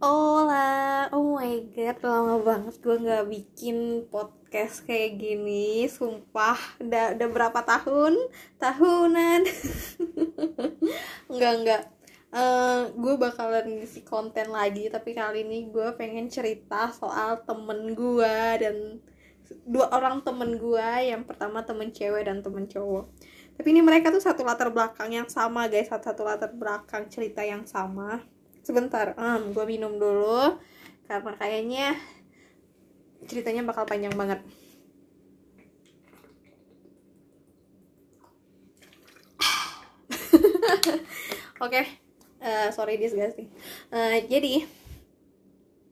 Hola, oh my god, lama banget gue nggak bikin podcast kayak gini, sumpah. Udah, udah berapa tahun? Tahunan. Enggak, enggak. Eh, gue bakalan ngisi konten lagi, tapi kali ini gue pengen cerita soal temen gue dan dua orang temen gue. Yang pertama temen cewek dan temen cowok. Tapi ini mereka tuh satu latar belakang yang sama, guys. Satu, -satu latar belakang cerita yang sama sebentar um, gue minum dulu karena kayaknya ceritanya bakal panjang banget oke okay. uh, sorry disgusting uh, jadi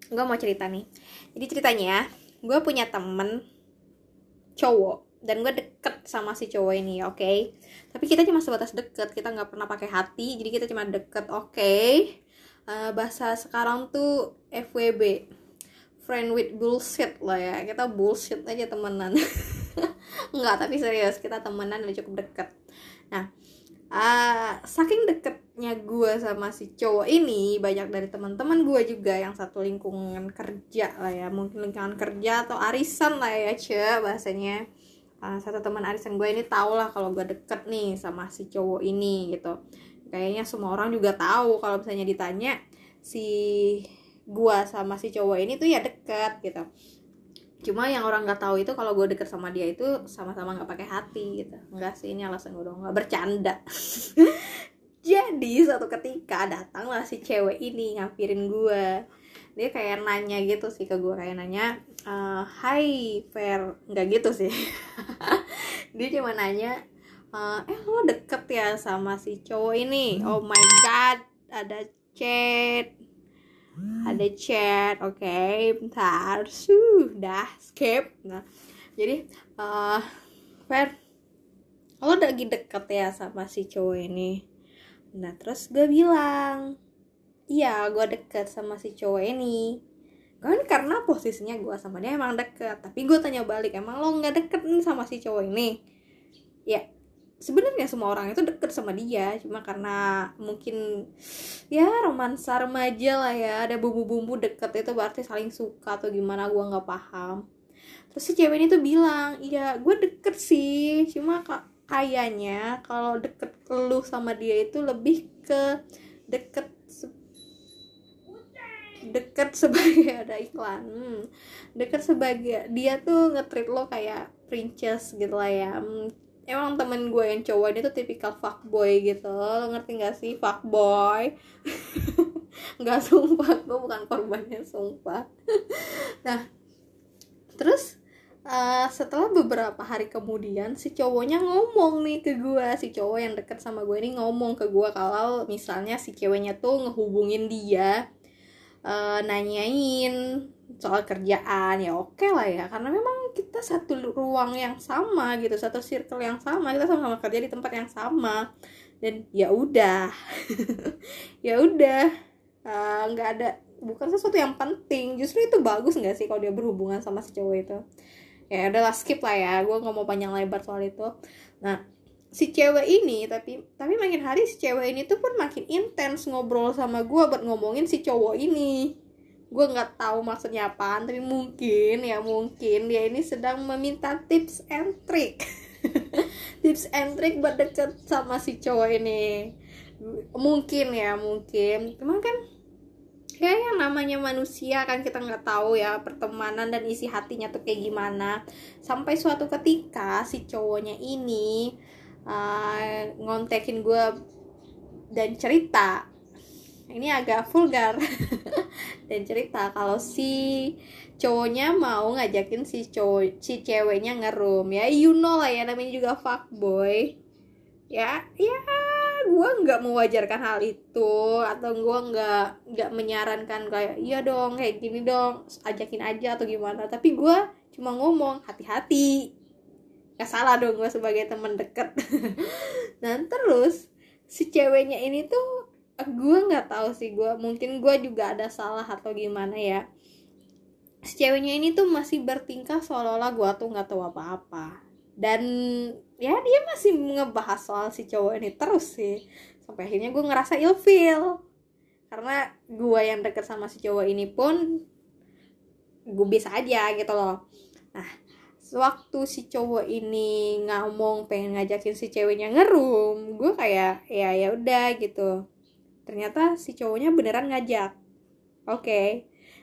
gue mau cerita nih jadi ceritanya gue punya temen cowok dan gue deket sama si cowok ini oke okay? tapi kita cuma sebatas deket kita nggak pernah pakai hati jadi kita cuma deket oke okay? Uh, bahasa sekarang tuh FWB friend with bullshit lah ya. Kita bullshit aja temenan. Nggak tapi serius kita temenan udah cukup deket. Nah uh, saking deketnya gue sama si cowok ini banyak dari teman-teman gue juga yang satu lingkungan kerja lah ya. Mungkin lingkungan kerja atau arisan lah ya ce bahasanya. Uh, satu teman arisan gue ini tau lah kalau gue deket nih sama si cowok ini gitu kayaknya semua orang juga tahu kalau misalnya ditanya si gua sama si cowok ini tuh ya deket gitu. Cuma yang orang nggak tahu itu kalau gue deket sama dia itu sama-sama nggak pakai hati gitu. Enggak sih ini alasan gue dong nggak bercanda. Jadi suatu ketika datanglah si cewek ini ngampirin gue dia kayak nanya gitu sih ke gue kayak nanya uh, Hai Fer. Nggak gitu sih. Dia cuma nanya uh, eh lo deket ya sama si cowok ini? Oh my god ada chat. Ada chat oke. Okay, bentar sudah skip. Nah jadi uh, Fer lo lagi deket ya sama si cowok ini? Nah terus gue bilang iya gue deket sama si cowok ini. Kan karena posisinya gue sama dia emang deket tapi gue tanya balik emang lo nggak deket nih sama si cowok ini? Ya sebenarnya semua orang itu deket sama dia cuma karena mungkin ya romansa remaja lah ya ada bumbu-bumbu deket itu berarti saling suka atau gimana gue nggak paham. Terus si cewek ini tuh bilang iya gue deket sih cuma kayaknya kalau deket lu sama dia itu lebih ke deket deket sebagai ada iklan hmm, deket sebagai dia tuh ngetrit lo kayak princess gitu lah ya hmm, emang temen gue yang cowok ini tuh tipikal fuckboy gitu. Lo ngerti gak sih? Fuckboy. Nggak sumpah. Gue bukan korbannya sumpah. Nah terus uh, setelah beberapa hari kemudian si cowoknya ngomong nih ke gue. Si cowok yang deket sama gue ini ngomong ke gue kalau misalnya si ceweknya tuh ngehubungin dia uh, nanyain soal kerjaan. Ya oke okay lah ya. Karena memang kita satu ruang yang sama gitu satu circle yang sama kita sama-sama kerja di tempat yang sama. Dan ya udah. Ya udah. Eh, nggak uh, ada bukan sesuatu yang penting. Justru itu bagus nggak sih kalau dia berhubungan sama si cowok itu? Ya adalah skip lah ya. Gue nggak mau panjang lebar soal itu. Nah si cewek ini tapi tapi makin hari si cewek ini tuh pun makin intens ngobrol sama gue buat ngomongin si cowok ini gue nggak tahu maksudnya apa tapi mungkin ya mungkin dia ini sedang meminta tips and trick. Tips and trick buat deket sama si cowok ini. Mungkin ya mungkin. Cuman kan ya yang namanya manusia kan kita nggak tahu ya pertemanan dan isi hatinya tuh kayak gimana. Sampai suatu ketika si cowoknya ini uh, ngontekin gue dan cerita ini agak vulgar. Dan cerita kalau si cowoknya mau ngajakin si cowok si ceweknya ngerum. Ya you know lah ya namanya juga fuckboy. Ya ya gue nggak mewajarkan hal itu. Atau gue nggak nggak menyarankan kayak iya dong kayak gini dong ajakin aja atau gimana. Tapi gue cuma ngomong hati-hati. Gak salah dong gue sebagai teman deket. Dan terus si ceweknya ini tuh gue nggak tahu sih gue mungkin gue juga ada salah atau gimana ya. Si ceweknya ini tuh masih bertingkah seolah-olah gue tuh nggak tahu apa-apa. Dan ya dia masih ngebahas soal si cowok ini terus sih. Sampai akhirnya gue ngerasa ilfeel. Karena gue yang deket sama si cowok ini pun gue bisa aja gitu loh. Nah waktu si cowok ini ngomong pengen ngajakin si ceweknya ngerum gue kayak ya ya udah gitu ternyata si cowoknya beneran ngajak. Oke. Okay.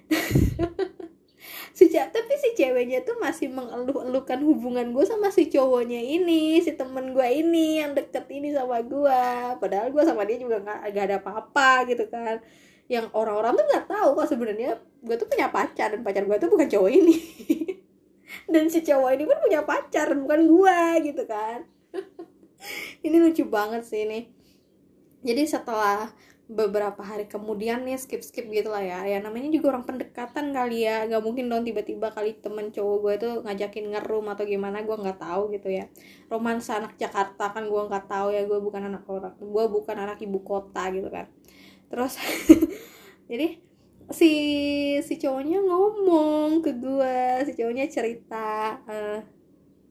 si tapi si ceweknya tuh masih mengeluh-elukan hubungan gue sama si cowoknya ini si temen gue ini yang deket ini sama gue padahal gue sama dia juga nggak gak ada apa-apa gitu kan. Yang orang-orang tuh nggak tahu kok sebenarnya gue tuh punya pacar dan pacar gue tuh bukan cowok ini. Dan si cowok ini pun punya pacar bukan gue gitu kan. Ini lucu banget sih ini. Jadi setelah beberapa hari kemudian nih skip skip gitu lah ya. Ya namanya juga orang pendekatan kali ya. Nggak mungkin dong tiba-tiba kali temen cowok gue tuh ngajakin ngerum atau gimana gue nggak tahu gitu ya. Romansa anak Jakarta kan gue nggak tahu ya gue bukan anak orang gue bukan anak ibu kota gitu kan. Terus jadi si si cowoknya ngomong ke gue si cowoknya cerita uh,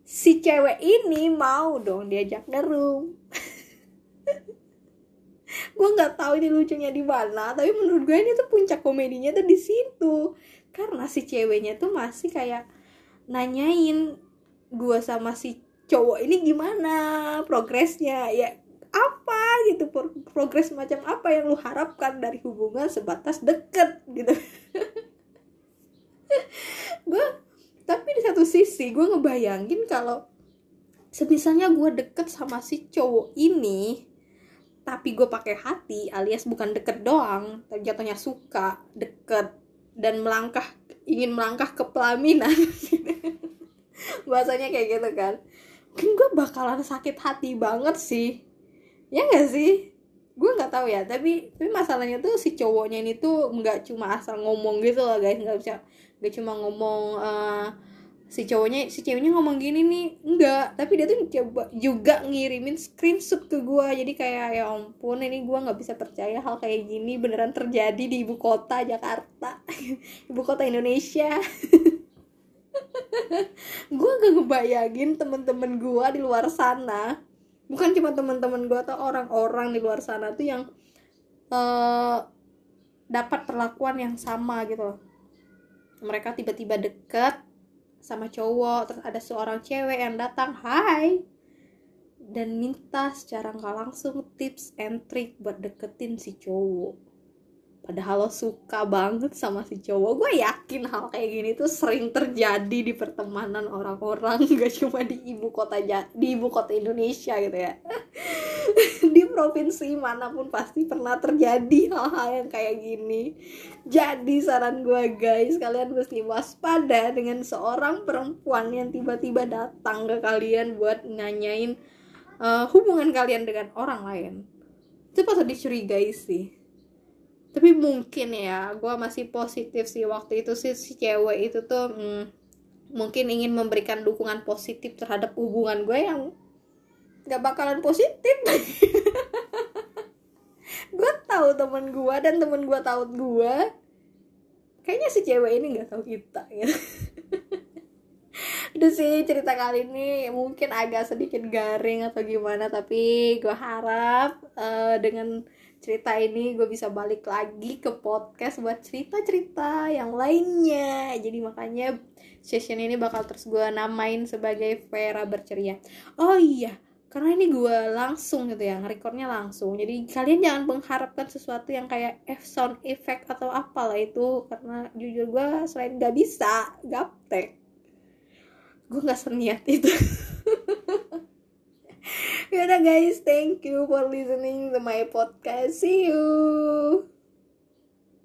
si cewek ini mau dong diajak ngerum gue nggak tahu ini lucunya di mana tapi menurut gue ini tuh puncak komedinya tuh di situ. Karena si ceweknya tuh masih kayak nanyain gue sama si cowok ini gimana progresnya ya apa gitu progres macam apa yang lu harapkan dari hubungan sebatas deket gitu. Gue tapi di satu sisi gue ngebayangin kalau semisalnya gue deket sama si cowok ini tapi gue pakai hati alias bukan deket doang tapi jatuhnya suka deket dan melangkah ingin melangkah ke pelaminan. Bahasanya kayak gitu kan. Mungkin gue bakalan sakit hati banget sih. Ya gak sih? Gue nggak tahu ya tapi tapi masalahnya tuh si cowoknya ini tuh nggak cuma asal ngomong gitu loh guys. Nggak bisa nggak cuma ngomong uh, si cowoknya si ceweknya ngomong gini nih enggak. Tapi dia tuh coba juga ngirimin screenshot ke gue jadi kayak ya ampun ini gue nggak bisa percaya hal kayak gini beneran terjadi di ibu kota Jakarta. Ibu kota Indonesia. Gue gak ngebayangin temen-temen gue di luar sana. Bukan cuma temen-temen gue atau orang-orang di luar sana tuh yang uh, dapat perlakuan yang sama gitu mereka tiba-tiba deket sama cowok terus ada seorang cewek yang datang hai dan minta secara nggak langsung tips and trick buat deketin si cowok. Padahal lo suka banget sama si cowok. Gue yakin hal kayak gini tuh sering terjadi di pertemanan orang-orang gak cuma di ibu kota di ibu kota Indonesia gitu ya di provinsi mana pun pasti pernah terjadi hal-hal yang kayak gini. Jadi saran gue guys kalian mesti waspada dengan seorang perempuan yang tiba-tiba datang ke kalian buat nanyain uh, hubungan kalian dengan orang lain. Itu patut dicurigai sih. Tapi mungkin ya gue masih positif sih waktu itu sih si cewek itu tuh hmm, mungkin ingin memberikan dukungan positif terhadap hubungan gue yang gak bakalan positif. Gue tahu temen gue dan temen gue tahu gue kayaknya si cewek ini nggak tahu kita ya. Udah sih cerita kali ini mungkin agak sedikit garing atau gimana tapi gue harap uh, dengan cerita ini gue bisa balik lagi ke podcast buat cerita-cerita yang lainnya. Jadi makanya session ini bakal terus gue namain sebagai Vera berceria. Oh iya karena ini gue langsung gitu ya ngerekornya langsung jadi kalian jangan mengharapkan sesuatu yang kayak F sound effect atau apalah itu karena jujur gue selain gak bisa gaptek gue gak seniat itu Yaudah guys, thank you for listening to my podcast. See you.